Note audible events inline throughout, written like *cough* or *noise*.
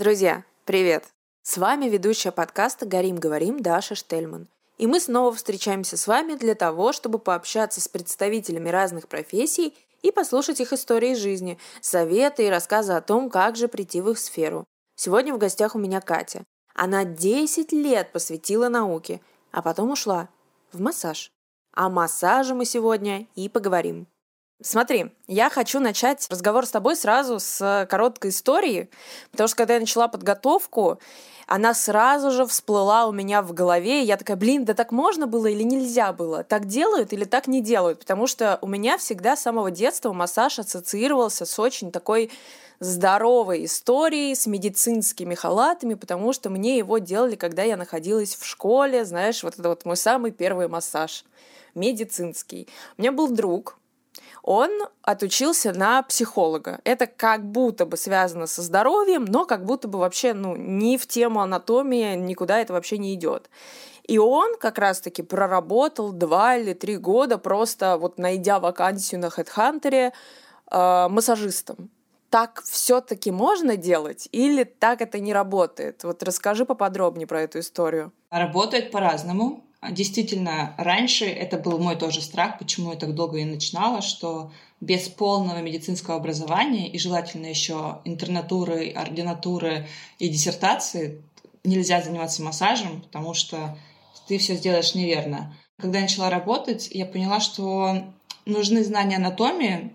Друзья, привет! С вами ведущая подкаста «Горим, говорим» Даша Штельман. И мы снова встречаемся с вами для того, чтобы пообщаться с представителями разных профессий и послушать их истории жизни, советы и рассказы о том, как же прийти в их сферу. Сегодня в гостях у меня Катя. Она 10 лет посвятила науке, а потом ушла в массаж. О массаже мы сегодня и поговорим. Смотри, я хочу начать разговор с тобой сразу с короткой истории, потому что когда я начала подготовку, она сразу же всплыла у меня в голове, и я такая, блин, да так можно было или нельзя было? Так делают или так не делают? Потому что у меня всегда с самого детства массаж ассоциировался с очень такой здоровой историей, с медицинскими халатами, потому что мне его делали, когда я находилась в школе, знаешь, вот это вот мой самый первый массаж медицинский. У меня был друг, он отучился на психолога. Это как будто бы связано со здоровьем, но как будто бы вообще ну, ни в тему анатомии никуда это вообще не идет. И он как раз-таки проработал два или три года, просто вот найдя вакансию на HeadHunter э, массажистом. Так все-таки можно делать или так это не работает? Вот расскажи поподробнее про эту историю. Работает по-разному. Действительно, раньше это был мой тоже страх, почему я так долго и начинала, что без полного медицинского образования и желательно еще интернатуры, ординатуры и диссертации нельзя заниматься массажем, потому что ты все сделаешь неверно. Когда я начала работать, я поняла, что нужны знания анатомии,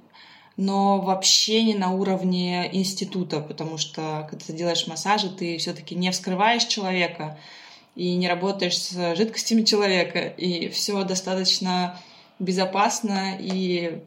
но вообще не на уровне института, потому что когда ты делаешь массажи, ты все-таки не вскрываешь человека, и не работаешь с жидкостями человека, и все достаточно безопасно и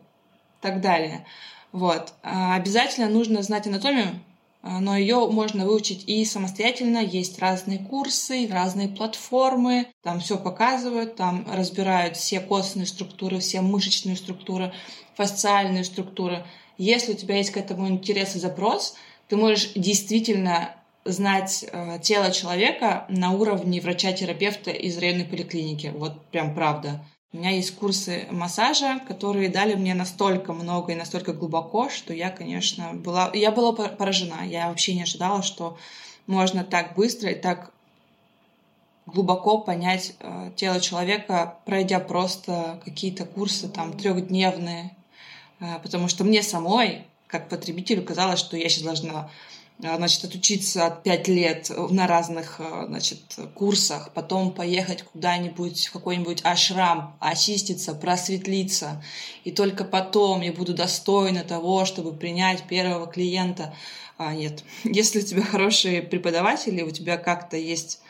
так далее. Вот. А обязательно нужно знать анатомию, а, но ее можно выучить и самостоятельно. Есть разные курсы, разные платформы. Там все показывают, там разбирают все костные структуры, все мышечные структуры, фасциальные структуры. Если у тебя есть к этому интерес и запрос, ты можешь действительно знать э, тело человека на уровне врача-терапевта из районной поликлиники. Вот прям правда. У меня есть курсы массажа, которые дали мне настолько много и настолько глубоко, что я, конечно, была... Я была поражена. Я вообще не ожидала, что можно так быстро и так глубоко понять э, тело человека, пройдя просто какие-то курсы там трехдневные. Э, потому что мне самой, как потребителю, казалось, что я сейчас должна значит, отучиться 5 лет на разных, а, значит, курсах, потом поехать куда-нибудь в какой-нибудь ашрам, очиститься, просветлиться, и только потом я буду достойна того, чтобы принять первого клиента. А, нет, *laughs* если у тебя хорошие преподаватели, у тебя как-то есть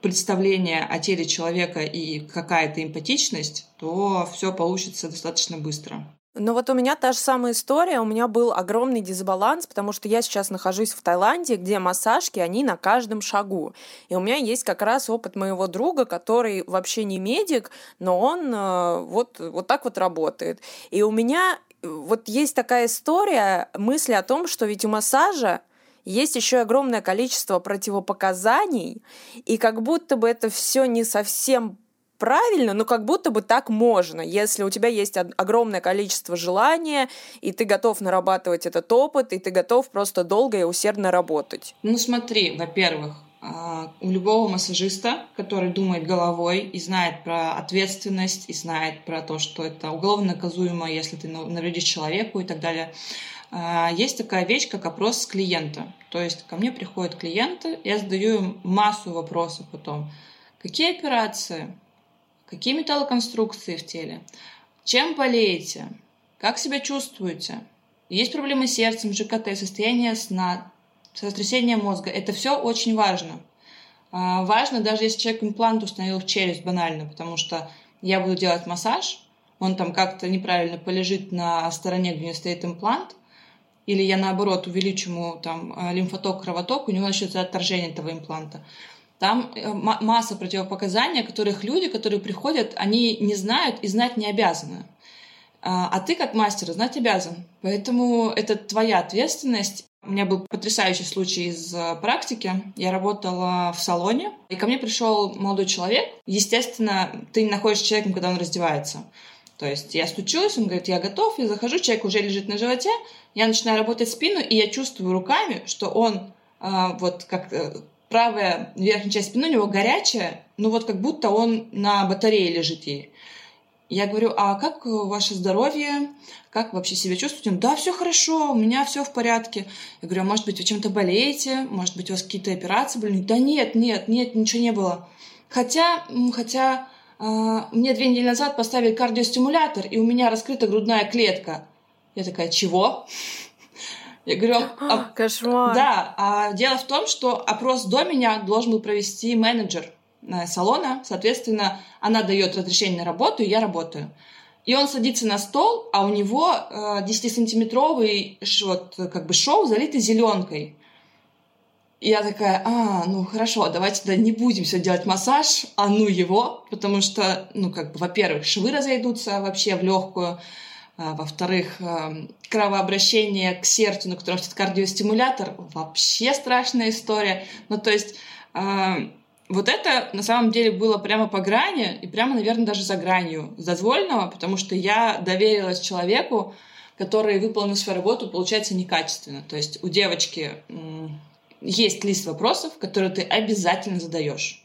представление о теле человека и какая-то эмпатичность, то все получится достаточно быстро. Ну вот у меня та же самая история. У меня был огромный дисбаланс, потому что я сейчас нахожусь в Таиланде, где массажки, они на каждом шагу. И у меня есть как раз опыт моего друга, который вообще не медик, но он э, вот, вот так вот работает. И у меня э, вот есть такая история, мысли о том, что ведь у массажа есть еще огромное количество противопоказаний, и как будто бы это все не совсем правильно, но как будто бы так можно, если у тебя есть огромное количество желания, и ты готов нарабатывать этот опыт, и ты готов просто долго и усердно работать. Ну смотри, во-первых, а, у любого массажиста, который думает головой и знает про ответственность, и знает про то, что это уголовно наказуемо, если ты навредишь человеку и так далее, а, есть такая вещь, как опрос клиента. То есть ко мне приходят клиенты, я задаю им массу вопросов потом. Какие операции? Какие металлоконструкции в теле? Чем болеете? Как себя чувствуете? Есть проблемы с сердцем, ЖКТ, состояние сна, сотрясение мозга. Это все очень важно. А, важно, даже если человек имплант установил в челюсть банально, потому что я буду делать массаж, он там как-то неправильно полежит на стороне, где у него стоит имплант, или я наоборот увеличу ему там лимфоток, кровоток, у него начнется отторжение этого импланта. Там э, масса противопоказаний, которых люди, которые приходят, они не знают и знать не обязаны. А, а ты, как мастер, знать обязан. Поэтому это твоя ответственность. У меня был потрясающий случай из э, практики. Я работала в салоне, и ко мне пришел молодой человек. Естественно, ты не находишь человека, когда он раздевается. То есть я стучусь, он говорит, я готов, я захожу, человек уже лежит на животе, я начинаю работать спину, и я чувствую руками, что он а, вот как э, правая верхняя часть спины у него горячая, ну вот как будто он на батарее лежит ей. Я говорю, а как ваше здоровье? Как вообще себя чувствуете? Он, да, все хорошо, у меня все в порядке. Я говорю, а может быть, вы чем-то болеете? Может быть, у вас какие-то операции были? Да нет, нет, нет, ничего не было. Хотя, хотя э, мне две недели назад поставили кардиостимулятор, и у меня раскрыта грудная клетка. Я такая, чего? Я говорю, а, *gasps* кошмар. Да, а дело в том, что опрос до меня должен был провести менеджер э, салона, соответственно, она дает разрешение на работу, и я работаю. И он садится на стол, а у него э, 10-сантиметровый вот, как бы шоу залитый зеленкой. И я такая, а, ну хорошо, давайте тогда не будем все делать массаж, а ну его, потому что, ну как бы, во-первых, швы разойдутся вообще в легкую, а, во-вторых, эм, кровообращение к сердцу, на котором стоит кардиостимулятор, вообще страшная история. Ну, то есть эм, вот это на самом деле было прямо по грани и прямо, наверное, даже за гранью дозволенного, потому что я доверилась человеку, который выполнил свою работу, получается, некачественно. То есть у девочки есть лист вопросов, которые ты обязательно задаешь.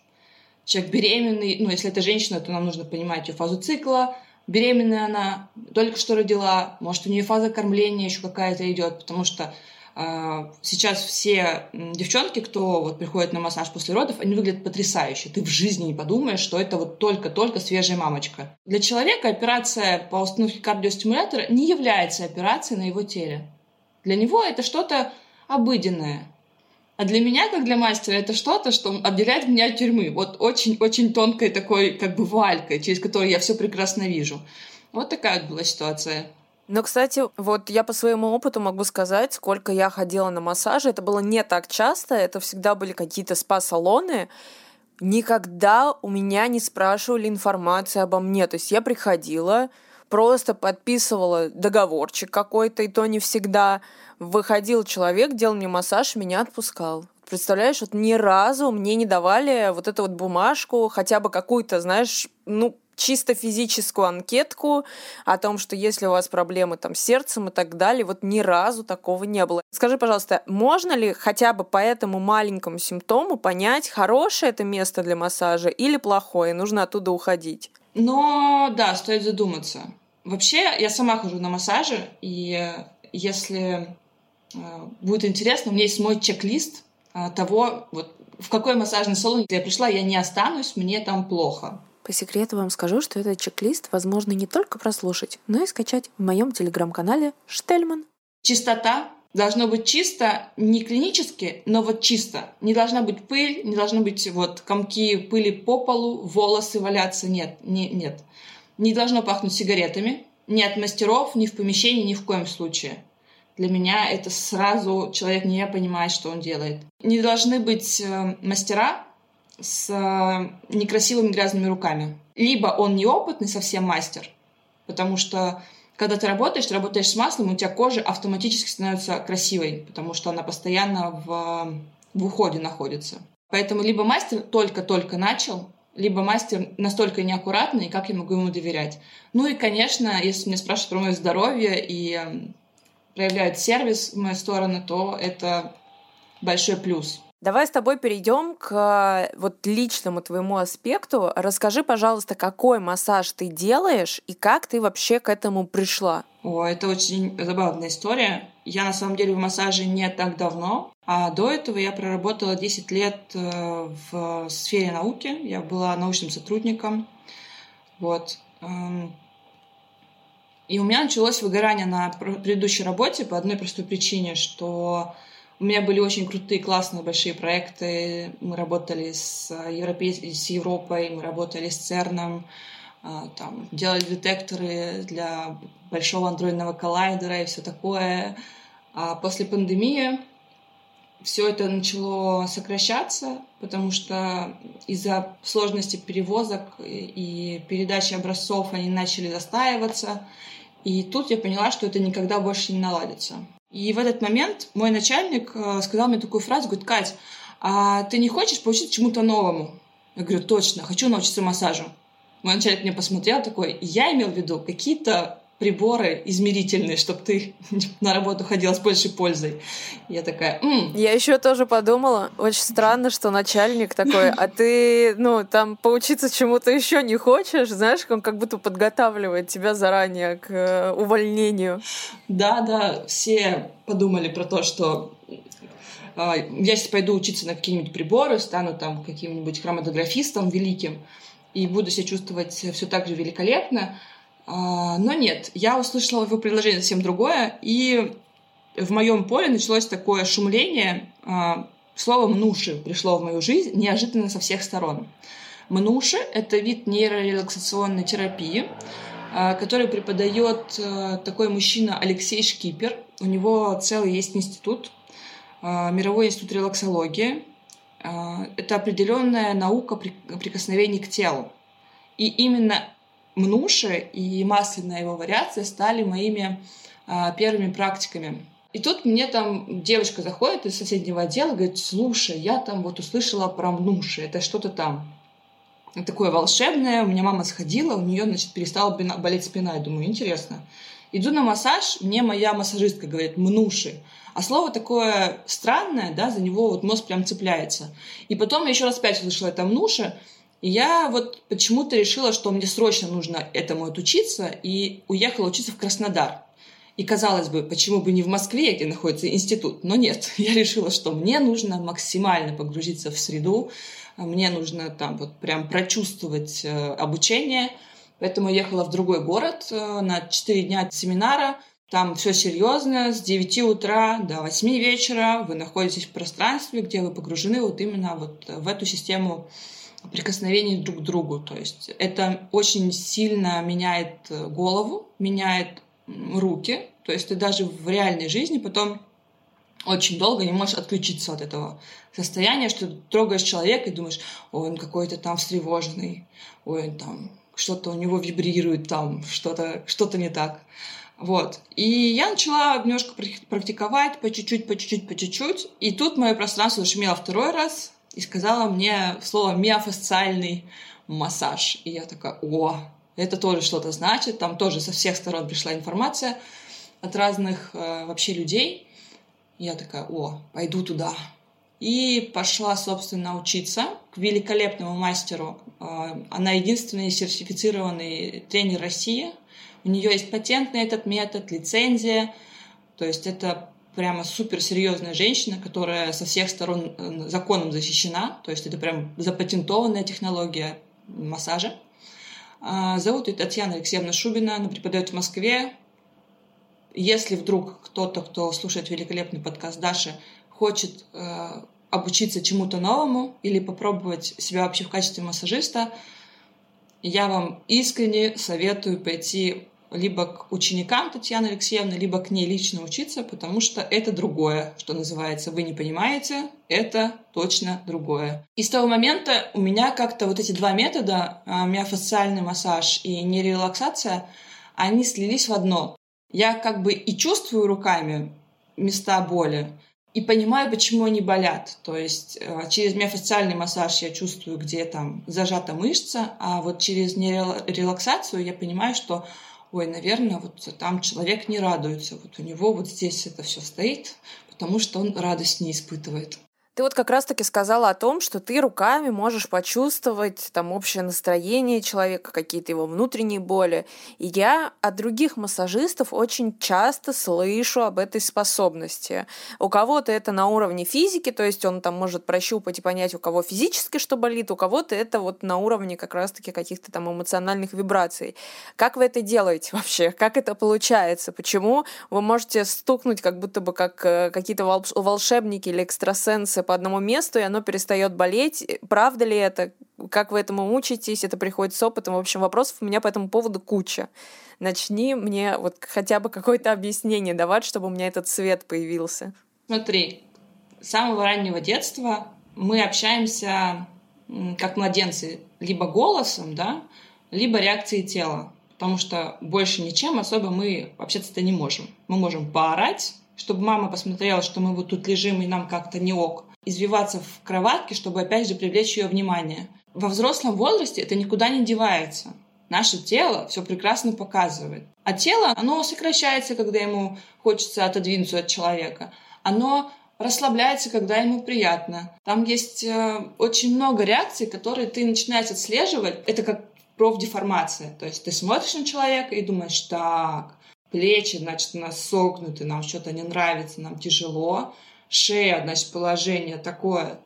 Человек беременный, ну, если это женщина, то нам нужно понимать ее фазу цикла, беременная она, только что родила, может, у нее фаза кормления еще какая-то идет, потому что э, сейчас все девчонки, кто вот приходит на массаж после родов, они выглядят потрясающе. Ты в жизни не подумаешь, что это вот только-только свежая мамочка. Для человека операция по установке кардиостимулятора не является операцией на его теле. Для него это что-то обыденное. А для меня, как для мастера, это что-то, что отделяет меня от тюрьмы. Вот очень-очень тонкой такой, как бы, валькой, через которую я все прекрасно вижу. Вот такая была ситуация. Но, кстати, вот я по своему опыту могу сказать, сколько я ходила на массажи, это было не так часто, это всегда были какие-то спа-салоны, никогда у меня не спрашивали информацию обо мне. То есть я приходила, просто подписывала договорчик какой-то, и то не всегда выходил человек, делал мне массаж, меня отпускал. Представляешь, вот ни разу мне не давали вот эту вот бумажку, хотя бы какую-то, знаешь, ну, чисто физическую анкетку о том, что если у вас проблемы там с сердцем и так далее, вот ни разу такого не было. Скажи, пожалуйста, можно ли хотя бы по этому маленькому симптому понять, хорошее это место для массажа или плохое, нужно оттуда уходить? Но да, стоит задуматься. Вообще, я сама хожу на массажи, и если Э, будет интересно. У меня есть мой чек-лист э, того, вот, в какой массажный салон я пришла, я не останусь, мне там плохо. По секрету вам скажу, что этот чек-лист возможно не только прослушать, но и скачать в моем телеграм-канале Штельман. Чистота. Должно быть чисто, не клинически, но вот чисто. Не должна быть пыль, не должны быть вот комки пыли по полу, волосы валяться. Нет, не, нет. Не должно пахнуть сигаретами. Ни от мастеров, ни в помещении, ни в коем случае для меня это сразу человек не понимает, что он делает. Не должны быть э, мастера с э, некрасивыми грязными руками. Либо он неопытный совсем мастер, потому что когда ты работаешь, ты работаешь с маслом, у тебя кожа автоматически становится красивой, потому что она постоянно в, в уходе находится. Поэтому либо мастер только-только начал, либо мастер настолько неаккуратный, как я могу ему доверять. Ну и, конечно, если меня спрашивают про мое здоровье и проявляют сервис в мою сторону, то это большой плюс. Давай с тобой перейдем к вот личному твоему аспекту. Расскажи, пожалуйста, какой массаж ты делаешь и как ты вообще к этому пришла? О, это очень забавная история. Я на самом деле в массаже не так давно, а до этого я проработала 10 лет э, в сфере науки. Я была научным сотрудником. Вот. Эм, и у меня началось выгорание на предыдущей работе по одной простой причине, что у меня были очень крутые, классные, большие проекты. Мы работали с, Европей... с Европой, мы работали с ЦЕРНом, а, там, делали детекторы для большого андроидного коллайдера и все такое. А после пандемии все это начало сокращаться, потому что из-за сложности перевозок и передачи образцов они начали застаиваться. И тут я поняла, что это никогда больше не наладится. И в этот момент мой начальник э, сказал мне такую фразу, говорит, Кать, а ты не хочешь поучиться чему-то новому? Я говорю, точно, хочу научиться массажу. Мой начальник мне посмотрел такой, я имел в виду какие-то приборы измерительные, чтобы ты *laughs* на работу ходила с большей пользой. Я такая, М". Я еще тоже подумала, очень странно, что начальник такой, а ты, ну, там поучиться чему-то еще не хочешь, знаешь, он как будто подготавливает тебя заранее к э, увольнению. Да, да, все подумали про то, что а, я сейчас пойду учиться на какие-нибудь приборы, стану там каким-нибудь хроматографистом великим и буду себя чувствовать все так же великолепно. А, но нет, я услышала его предложение совсем другое, и в моем поле началось такое шумление. А, слово «мнуши» пришло в мою жизнь неожиданно со всех сторон. Мнуши — это вид нейрорелаксационной терапии, а, который преподает такой мужчина Алексей Шкипер. У него целый есть институт, Мировой институт релаксологии. Это определенная наука прикосновений к телу. И именно Мнуши и масляная его вариация стали моими а, первыми практиками. И тут мне там девочка заходит из соседнего отдела, говорит, слушай, я там вот услышала про мнуши, это что-то там. Такое волшебное, у меня мама сходила, у нее, значит, перестала болеть спина. Я думаю, интересно. Иду на массаж, мне моя массажистка говорит, мнуши. А слово такое странное, да, за него вот мозг прям цепляется. И потом я еще раз пять услышала это мнуши, и я вот почему-то решила, что мне срочно нужно этому отучиться, и уехала учиться в Краснодар. И казалось бы, почему бы не в Москве, где находится институт? Но нет, *laughs* я решила, что мне нужно максимально погрузиться в среду, мне нужно там вот прям прочувствовать э, обучение. Поэтому я ехала в другой город э, на 4 дня семинара. Там все серьезно, с 9 утра до 8 вечера вы находитесь в пространстве, где вы погружены вот именно вот в эту систему прикосновений друг к другу. То есть это очень сильно меняет э, голову, меняет руки. То есть ты даже в реальной жизни потом очень долго не можешь отключиться от этого состояния, что ты трогаешь человека и думаешь, ой, он какой-то там встревоженный, ой, он там что-то у него вибрирует там, что-то что не так. Вот. И я начала немножко практиковать по чуть-чуть, по чуть-чуть, по чуть-чуть. И тут мое пространство зашумело второй раз и сказала мне слово миофасциальный массаж. И я такая, о, это тоже что-то значит. Там тоже со всех сторон пришла информация от разных э, вообще людей. И я такая, о, пойду туда. И пошла, собственно, учиться к великолепному мастеру. Э, она единственный сертифицированный тренер России. У нее есть патент на этот метод, лицензия. То есть это прямо суперсерьезная женщина, которая со всех сторон э, законом защищена, то есть это прям запатентованная технология массажа. А, зовут ее Татьяна Алексеевна Шубина, она преподает в Москве. Если вдруг кто-то, кто слушает великолепный подкаст Даши, хочет э, обучиться чему-то новому или попробовать себя вообще в качестве массажиста, я вам искренне советую пойти либо к ученикам Татьяны Алексеевны, либо к ней лично учиться, потому что это другое, что называется. Вы не понимаете, это точно другое. И с того момента у меня как-то вот эти два метода, а, миофасциальный массаж и нерелаксация, они слились в одно. Я как бы и чувствую руками места боли, и понимаю, почему они болят. То есть э, через миофасциальный массаж я чувствую, где там зажата мышца, а вот через нерелаксацию я понимаю, что ой, наверное, вот там человек не радуется, вот у него вот здесь это все стоит, потому что он радость не испытывает. Ты вот как раз-таки сказала о том, что ты руками можешь почувствовать там общее настроение человека, какие-то его внутренние боли. И я от других массажистов очень часто слышу об этой способности. У кого-то это на уровне физики, то есть он там может прощупать и понять, у кого физически что болит, у кого-то это вот на уровне как раз-таки каких-то там эмоциональных вибраций. Как вы это делаете *laughs* вообще? Как это получается? Почему вы можете стукнуть как будто бы как э, какие-то волшебники или экстрасенсы по одному месту, и оно перестает болеть. Правда ли это? Как вы этому учитесь? Это приходит с опытом. В общем, вопросов у меня по этому поводу куча. Начни мне вот хотя бы какое-то объяснение давать, чтобы у меня этот цвет появился. Смотри, с самого раннего детства мы общаемся как младенцы либо голосом, да, либо реакцией тела. Потому что больше ничем особо мы общаться-то не можем. Мы можем поорать, чтобы мама посмотрела, что мы вот тут лежим и нам как-то не ок извиваться в кроватке, чтобы опять же привлечь ее внимание. Во взрослом возрасте это никуда не девается. Наше тело все прекрасно показывает. А тело, оно сокращается, когда ему хочется отодвинуться от человека. Оно расслабляется, когда ему приятно. Там есть э, очень много реакций, которые ты начинаешь отслеживать. Это как профдеформация. То есть ты смотришь на человека и думаешь, так, плечи, значит, у нас согнуты, нам что-то не нравится, нам тяжело шея, значит, положение такое,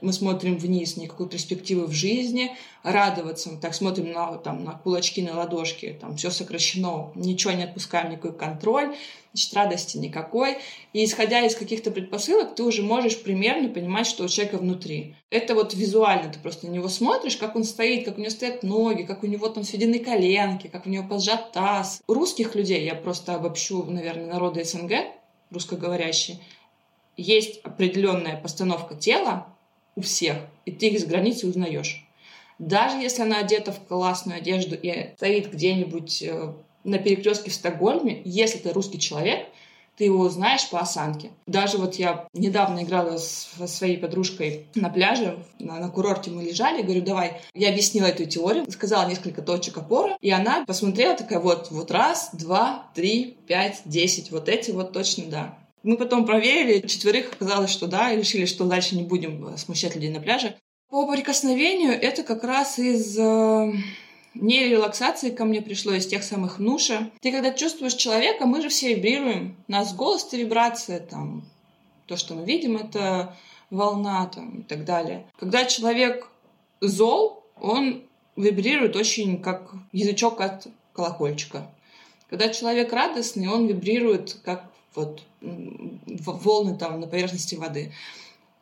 мы смотрим вниз, никакой перспективы в жизни, радоваться, мы так смотрим на, там, на кулачки, на ладошки, там все сокращено, ничего не отпускаем, никакой контроль, значит, радости никакой. И исходя из каких-то предпосылок, ты уже можешь примерно понимать, что у человека внутри. Это вот визуально, ты просто на него смотришь, как он стоит, как у него стоят ноги, как у него там сведены коленки, как у него поджат таз. У русских людей, я просто обобщу, наверное, народы СНГ, русскоговорящие, есть определенная постановка тела у всех, и ты их с границы узнаешь. Даже если она одета в классную одежду и стоит где-нибудь э, на перекрестке в Стокгольме, если ты русский человек, ты его узнаешь по осанке. Даже вот я недавно играла со своей подружкой на пляже, на, на курорте мы лежали, говорю, давай. Я объяснила эту теорию, сказала несколько точек опоры, и она посмотрела такая, вот, вот раз, два, три, пять, десять, вот эти вот точно да. Мы потом проверили, четверых оказалось, что да, и решили, что дальше не будем э, смущать людей на пляже. По прикосновению это как раз из э, не релаксации ко мне пришло, из тех самых нуша. Ты когда чувствуешь человека, мы же все вибрируем. У нас голос — это вибрация, там, то, что мы видим, это волна там, и так далее. Когда человек зол, он вибрирует очень как язычок от колокольчика. Когда человек радостный, он вибрирует как вот волны там на поверхности воды.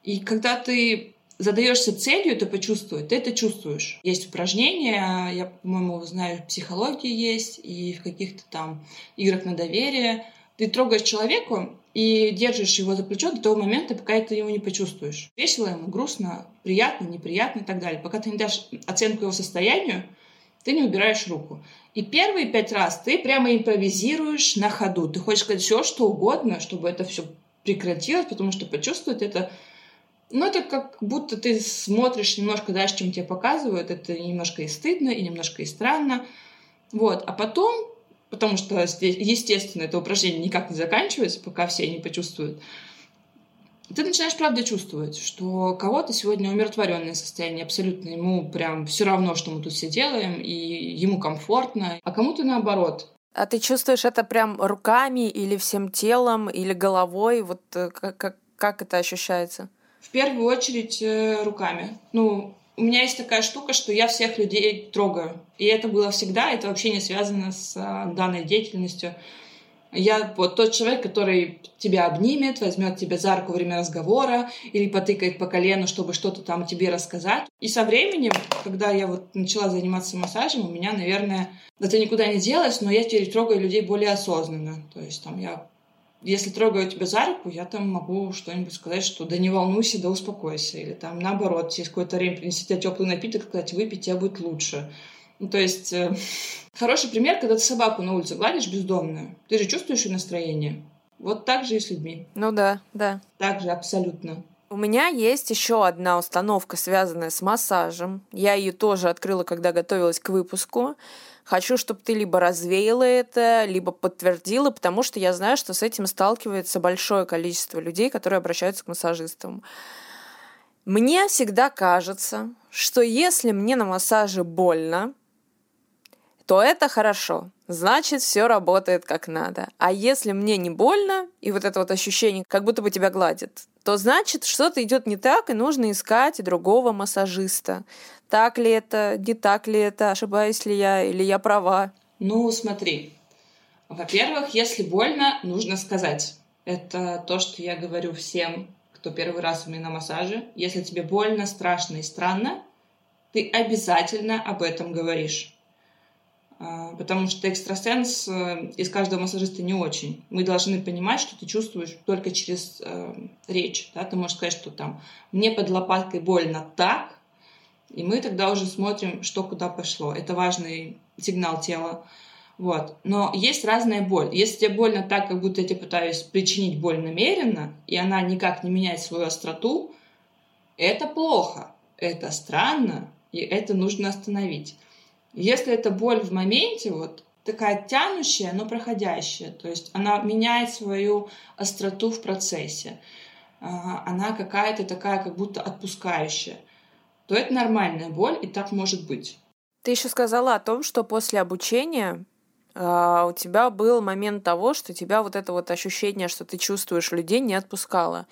И когда ты задаешься целью это почувствовать, ты это чувствуешь. Есть упражнения, я, по-моему, знаю, в психологии есть, и в каких-то там играх на доверие. Ты трогаешь человеку и держишь его за плечо до того момента, пока ты его не почувствуешь. Весело ему, грустно, приятно, неприятно и так далее. Пока ты не дашь оценку его состоянию, ты не убираешь руку. И первые пять раз ты прямо импровизируешь на ходу. Ты хочешь сказать все, что угодно, чтобы это все прекратилось, потому что почувствовать это ну, это как будто ты смотришь немножко дальше, чем тебе показывают. Это немножко и стыдно, и немножко и странно. Вот. А потом, потому что, естественно, это упражнение никак не заканчивается, пока все не почувствуют, ты начинаешь правда чувствовать, что кого-то сегодня умиротворенное состояние, абсолютно ему прям все равно, что мы тут все делаем, и ему комфортно, а кому-то наоборот. А ты чувствуешь это прям руками или всем телом, или головой? Вот э, как, как, как это ощущается? В первую очередь э, руками. Ну, у меня есть такая штука, что я всех людей трогаю. И это было всегда, это вообще не связано с а, данной деятельностью. Я вот тот человек, который тебя обнимет, возьмет тебя за руку во время разговора или потыкает по колену, чтобы что-то там тебе рассказать. И со временем, когда я вот начала заниматься массажем, у меня, наверное, это никуда не делось, но я теперь трогаю людей более осознанно. То есть там я если трогаю тебя за руку, я там могу что-нибудь сказать, что да не волнуйся, да успокойся. Или там наоборот, через какое-то время принести тебе теплый напиток, сказать, выпить тебе будет лучше. Ну, то есть, э, *laughs* хороший пример, когда ты собаку на улице гладишь бездомную, ты же чувствуешь ее настроение. Вот так же и с людьми. Ну да, да. Так же, абсолютно. У меня есть еще одна установка, связанная с массажем. Я ее тоже открыла, когда готовилась к выпуску. Хочу, чтобы ты либо развеяла это, либо подтвердила, потому что я знаю, что с этим сталкивается большое количество людей, которые обращаются к массажистам. Мне всегда кажется, что если мне на массаже больно, то это хорошо. Значит, все работает как надо. А если мне не больно, и вот это вот ощущение, как будто бы тебя гладят, то значит, что-то идет не так, и нужно искать другого массажиста. Так ли это, не так ли это, ошибаюсь ли я, или я права? Ну, смотри. Во-первых, если больно, нужно сказать. Это то, что я говорю всем, кто первый раз у меня на массаже. Если тебе больно, страшно и странно, ты обязательно об этом говоришь. А, потому что экстрасенс э, из каждого массажиста не очень. Мы должны понимать, что ты чувствуешь только через э, речь. Да? Ты можешь сказать, что там мне под лопаткой больно так, и мы тогда уже смотрим, что куда пошло. Это важный сигнал тела. Вот. Но есть разная боль. Если тебе больно так, как будто я тебе пытаюсь причинить боль намеренно, и она никак не меняет свою остроту, это плохо, это странно, и это нужно остановить. Если это боль в моменте, вот такая тянущая, но проходящая, то есть она меняет свою остроту в процессе, а, она какая-то такая, как будто отпускающая, то это нормальная боль, и так может быть. Ты еще сказала о том, что после обучения у тебя был момент того, что тебя вот это вот ощущение, что ты чувствуешь людей, не отпускало.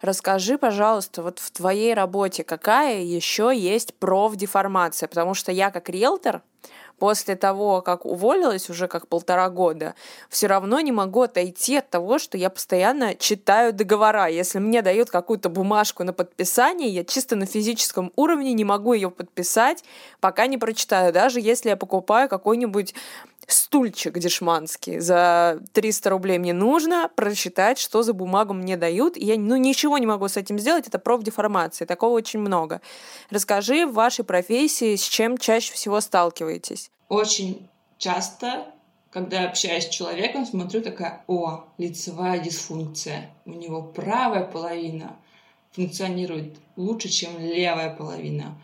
Расскажи, пожалуйста, вот в твоей работе какая еще есть профдеформация? Потому что я как риэлтор после того, как уволилась уже как полтора года, все равно не могу отойти от того, что я постоянно читаю договора. Если мне дают какую-то бумажку на подписание, я чисто на физическом уровне не могу ее подписать, пока не прочитаю. Даже если я покупаю какой-нибудь стульчик дешманский за 300 рублей мне нужно прочитать, что за бумагу мне дают. И я ну, ничего не могу с этим сделать, это профдеформация. Такого очень много. Расскажи в вашей профессии, с чем чаще всего сталкиваетесь? Очень часто, когда общаюсь с человеком, смотрю такая, о, лицевая дисфункция. У него правая половина функционирует лучше, чем левая половина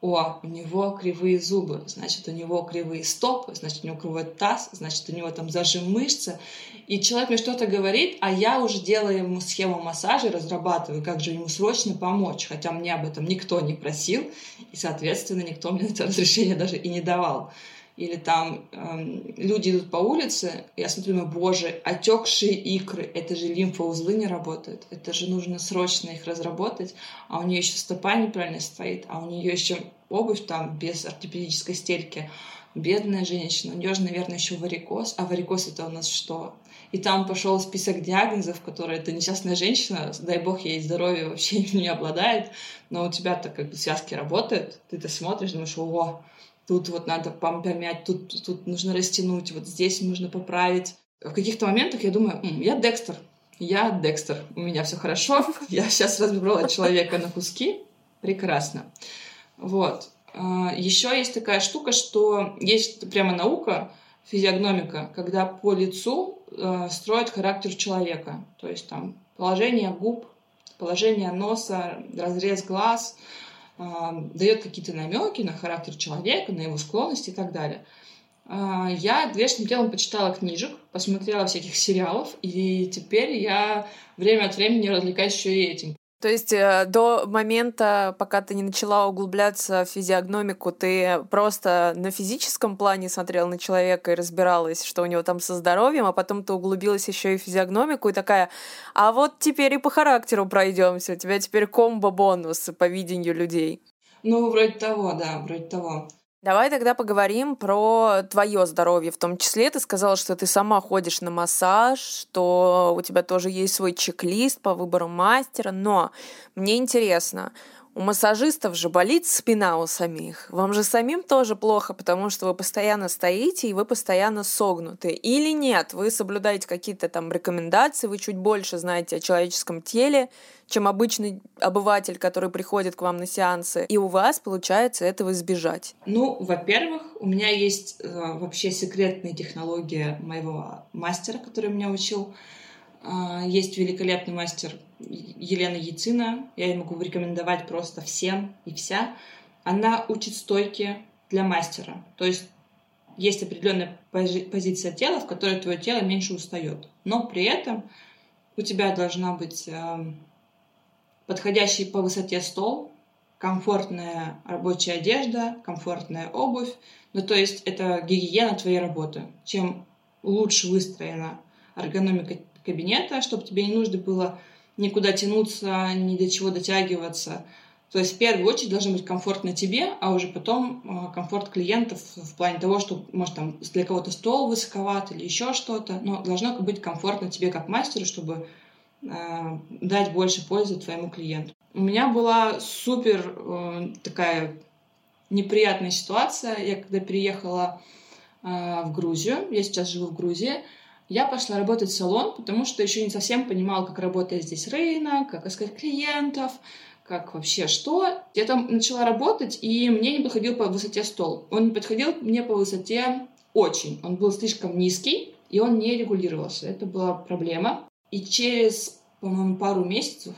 о, у него кривые зубы, значит, у него кривые стопы, значит, у него кривой таз, значит, у него там зажим мышцы. И человек мне что-то говорит, а я уже делаю ему схему массажа, разрабатываю, как же ему срочно помочь, хотя мне об этом никто не просил, и, соответственно, никто мне это *laughs* разрешение даже и не давал или там эм, люди идут по улице, я смотрю, думаю, боже, отекшие икры, это же лимфоузлы не работают, это же нужно срочно их разработать, а у нее еще стопа неправильно стоит, а у нее еще обувь там без ортопедической стельки. Бедная женщина, у нее же, наверное, еще варикоз, а варикоз это у нас что? И там пошел список диагнозов, которые эта несчастная женщина, дай бог ей здоровье, вообще *laughs* не обладает, но у тебя-то как бы связки работают, ты это смотришь, думаешь, о, тут вот надо помять, тут, тут нужно растянуть, вот здесь нужно поправить. В каких-то моментах я думаю, М, я Декстер, я Декстер, у меня все хорошо, *laughs* я сейчас разбрала человека на куски, прекрасно. Вот. А, Еще есть такая штука, что есть прямо наука, физиогномика, когда по лицу э, строят характер человека. То есть там положение губ, положение носа, разрез глаз, дает какие-то намеки на характер человека, на его склонности и так далее. А, я грешным делом почитала книжек, посмотрела всяких сериалов, и теперь я время от времени развлекаюсь еще и этим. То есть э, до момента, пока ты не начала углубляться в физиогномику, ты просто на физическом плане смотрела на человека и разбиралась, что у него там со здоровьем, а потом ты углубилась еще и в физиогномику и такая, а вот теперь и по характеру пройдемся, у тебя теперь комбо-бонус по видению людей. Ну, вроде того, да, вроде того. Давай тогда поговорим про твое здоровье. В том числе ты сказала, что ты сама ходишь на массаж, что у тебя тоже есть свой чек-лист по выбору мастера. Но мне интересно, у массажистов же болит спина у самих. Вам же самим тоже плохо, потому что вы постоянно стоите и вы постоянно согнуты. Или нет, вы соблюдаете какие-то там рекомендации, вы чуть больше знаете о человеческом теле, чем обычный обыватель, который приходит к вам на сеансы, и у вас получается этого избежать? Ну, во-первых, у меня есть э, вообще секретная технология моего мастера, который меня учил. Э, есть великолепный мастер Елена Яцина, я могу рекомендовать просто всем и вся. Она учит стойки для мастера. То есть есть определенная позиция тела, в которой твое тело меньше устает. Но при этом у тебя должна быть э, подходящий по высоте стол, комфортная рабочая одежда, комфортная обувь. Ну, то есть это гигиена твоей работы. Чем лучше выстроена эргономика кабинета, чтобы тебе не нужно было никуда тянуться, ни до чего дотягиваться. То есть в первую очередь должно быть комфортно тебе, а уже потом э, комфорт клиентов в плане того, что, может, там для кого-то стол высоковат или еще что-то, но должно быть комфортно тебе как мастеру, чтобы э, дать больше пользы твоему клиенту. У меня была супер э, такая неприятная ситуация. Я когда переехала э, в Грузию, я сейчас живу в Грузии, я пошла работать в салон, потому что еще не совсем понимала, как работает здесь рынок, как искать клиентов, как вообще что. Я там начала работать, и мне не подходил по высоте стол. Он не подходил мне по высоте очень. Он был слишком низкий, и он не регулировался. Это была проблема. И через, по-моему, пару месяцев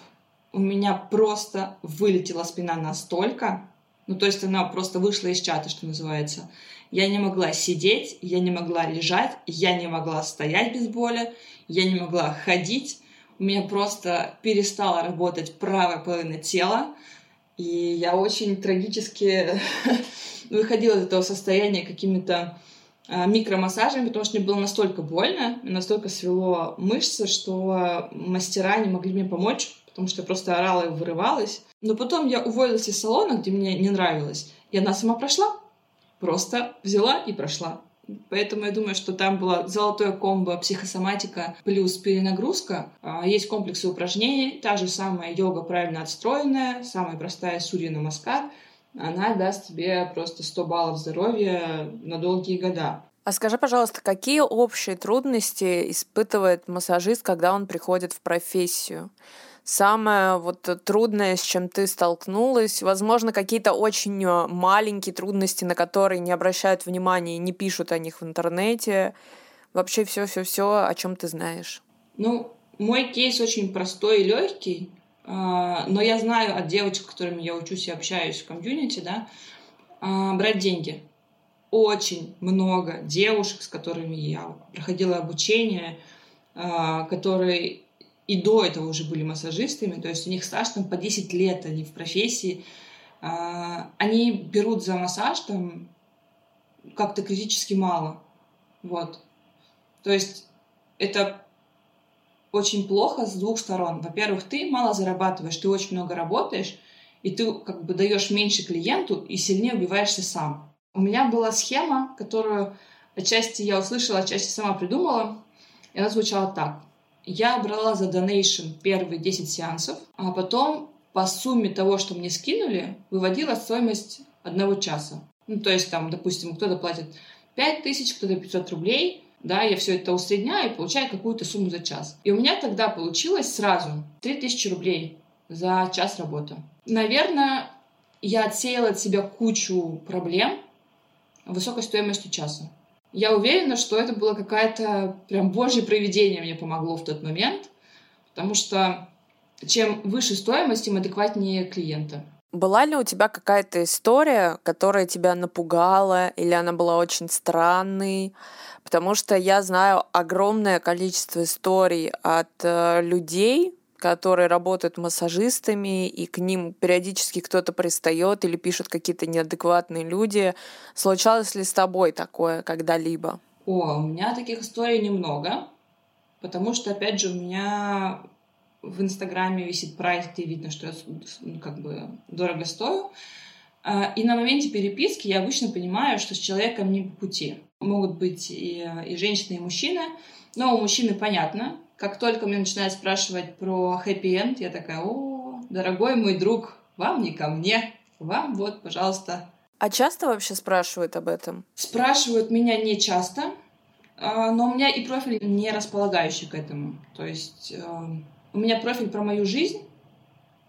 у меня просто вылетела спина настолько, Ну, то есть она просто вышла из чата, что называется. Я не могла сидеть, я не могла лежать, я не могла стоять без боли, я не могла ходить. У меня просто перестала работать правая половина тела. И я очень трагически *laughs* выходила из этого состояния какими-то а, микромассажами, потому что мне было настолько больно, настолько свело мышцы, что мастера не могли мне помочь, потому что я просто орала и вырывалась. Но потом я уволилась из салона, где мне не нравилось, и она сама прошла. Просто взяла и прошла. Поэтому я думаю, что там было золотое комбо психосоматика плюс перенагрузка. А, есть комплексы упражнений, та же самая йога правильно отстроенная, самая простая Сурья Намаскар. Она даст тебе просто 100 баллов здоровья на долгие года. А скажи, пожалуйста, какие общие трудности испытывает массажист, когда он приходит в профессию? Самое вот трудное, с чем ты столкнулась? Возможно, какие-то очень э, маленькие трудности, на которые не обращают внимания и не пишут о них в интернете. Вообще все-все-все, о чем ты знаешь. Ну, мой кейс очень простой и легкий, а, но я знаю от девочек, с которыми я учусь и общаюсь в комьюнити, да, а, брать деньги. Очень много девушек, с которыми я проходила обучение, а, которые и до этого уже были массажистами, то есть у них стаж там по 10 лет, они в профессии, а, они берут за массаж там как-то критически мало. Вот. То есть это очень плохо с двух сторон. Во-первых, ты мало зарабатываешь, ты очень много работаешь, и ты как бы даешь меньше клиенту и сильнее убиваешься сам. У меня была схема, которую отчасти я услышала, отчасти сама придумала, и она звучала так. Я брала за донейшн первые 10 сеансов, а потом по сумме того, что мне скинули, выводила стоимость одного часа. Ну, то есть там, допустим, кто-то платит 5 тысяч, кто-то 500 рублей, да, я все это усредняю и получаю какую-то сумму за час. И у меня тогда получилось сразу 3000 рублей за час работы. Наверное, я отсеяла от себя кучу проблем высокой стоимостью часа. Я уверена, что это было какое-то прям божье проведение мне помогло в тот момент, потому что чем выше стоимость, тем адекватнее клиента. Была ли у тебя какая-то история, которая тебя напугала, или она была очень странной? Потому что я знаю огромное количество историй от э, людей, которые работают массажистами, и к ним периодически кто-то пристает или пишут какие-то неадекватные люди. Случалось ли с тобой такое когда-либо? О, у меня таких историй немного, потому что, опять же, у меня в Инстаграме висит прайс, где видно, что я ну, как бы дорого стою. А, и на моменте переписки я обычно понимаю, что с человеком не по пути. Могут быть и, и женщины, и мужчины, но у мужчины понятно, как только мне начинают спрашивать про хэппи-энд, я такая, о, дорогой мой друг, вам не ко мне, вам вот, пожалуйста. А часто вообще спрашивают об этом? Спрашивают меня не часто, а, но у меня и профиль не располагающий к этому. То есть э, у меня профиль про мою жизнь,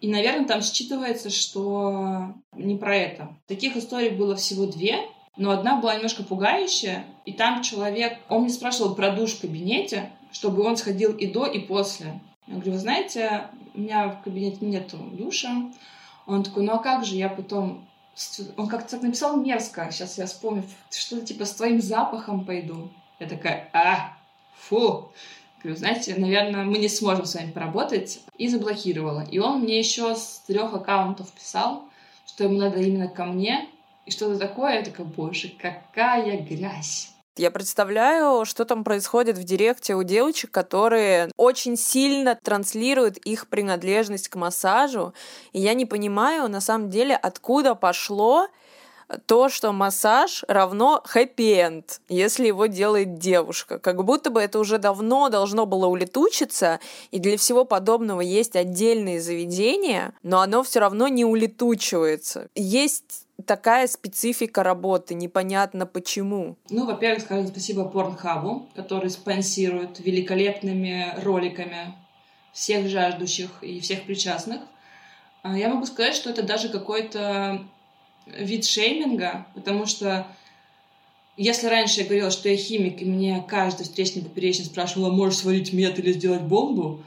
и, наверное, там считывается, что не про это. Таких историй было всего две, но одна была немножко пугающая, и там человек, он мне спрашивал про душ в кабинете, чтобы он сходил и до, и после. Я говорю, вы знаете, у меня в кабинете нету душа. Он такой, ну а как же, я потом... Он как-то так написал мерзко, сейчас я вспомню, что-то типа с твоим запахом пойду. Я такая, а, фу. Говорю, знаете, наверное, мы не сможем с вами поработать. И заблокировала. И он мне еще с трех аккаунтов писал, что ему надо именно ко мне. И что-то такое. Я такая, боже, какая грязь. Я представляю, что там происходит в директе у девочек, которые очень сильно транслируют их принадлежность к массажу. И я не понимаю, на самом деле, откуда пошло то, что массаж равно хэппи-энд, если его делает девушка. Как будто бы это уже давно должно было улетучиться, и для всего подобного есть отдельные заведения, но оно все равно не улетучивается. Есть такая специфика работы, непонятно почему. Ну, во-первых, скажем спасибо Порнхабу, который спонсирует великолепными роликами всех жаждущих и всех причастных. А, я могу сказать, что это даже какой-то вид шейминга, потому что если раньше я говорила, что я химик, и мне каждый встречный поперечный спрашивал, можешь свалить мед или сделать бомбу,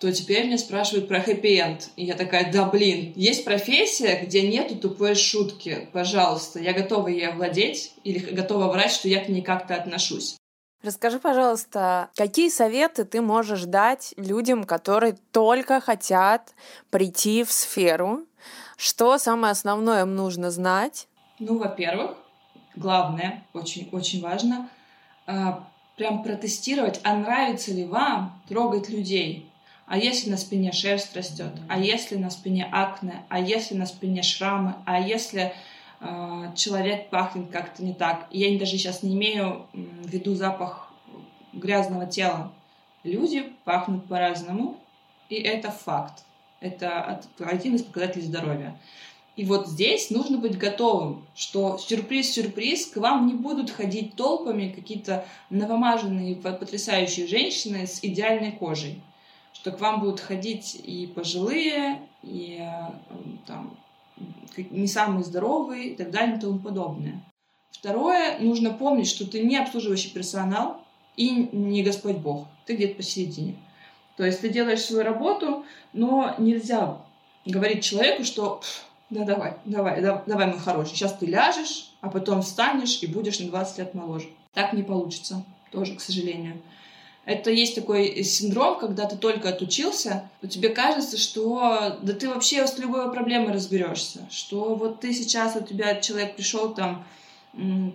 то теперь меня спрашивают про хэппи-энд. И я такая, да блин, есть профессия, где нету тупой шутки. Пожалуйста, я готова ей овладеть или готова врать, что я к ней как-то отношусь. Расскажи, пожалуйста, какие советы ты можешь дать людям, которые только хотят прийти в сферу? Что самое основное им нужно знать? Ну, во-первых, главное, очень, очень важно, а, прям протестировать, а нравится ли вам трогать людей. А если на спине шерсть растет, а если на спине акне, а если на спине шрамы, а если э, человек пахнет как-то не так. Я даже сейчас не имею в виду запах грязного тела. Люди пахнут по-разному, и это факт. Это один из показателей здоровья. И вот здесь нужно быть готовым, что сюрприз-сюрприз, к вам не будут ходить толпами какие-то новомаженные потрясающие женщины с идеальной кожей. Что к вам будут ходить и пожилые, и э, там, не самые здоровые и так далее и тому подобное. Второе, нужно помнить, что ты не обслуживающий персонал и не Господь Бог. Ты где-то посередине. То есть ты делаешь свою работу, но нельзя говорить человеку, что да, давай, давай, да, давай, мой хороший. Сейчас ты ляжешь, а потом встанешь и будешь на 20 лет моложе. Так не получится, тоже, к сожалению. Это есть такой синдром, когда ты только отучился, то тебе кажется, что да ты вообще с любой проблемой разберешься, что вот ты сейчас, у тебя человек пришел там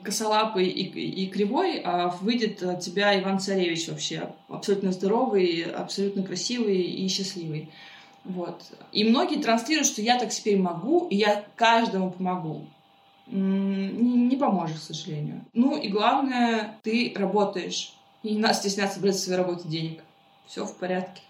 косолапый и, и кривой, а выйдет от тебя Иван Царевич вообще абсолютно здоровый, абсолютно красивый и счастливый. Вот. И многие транслируют, что я так теперь могу, и я каждому помогу. Не, поможет, к сожалению. Ну и главное, ты работаешь. И не надо стесняться брать в своей работе денег. Все в порядке.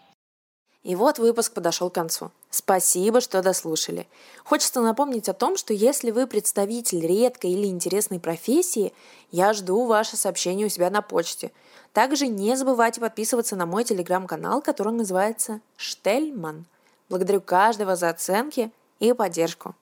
И вот выпуск подошел к концу. Спасибо, что дослушали. Хочется напомнить о том, что если вы представитель редкой или интересной профессии, я жду ваше сообщение у себя на почте. Также не забывайте подписываться на мой телеграм-канал, который называется «Штельман». Благодарю каждого за оценки и поддержку.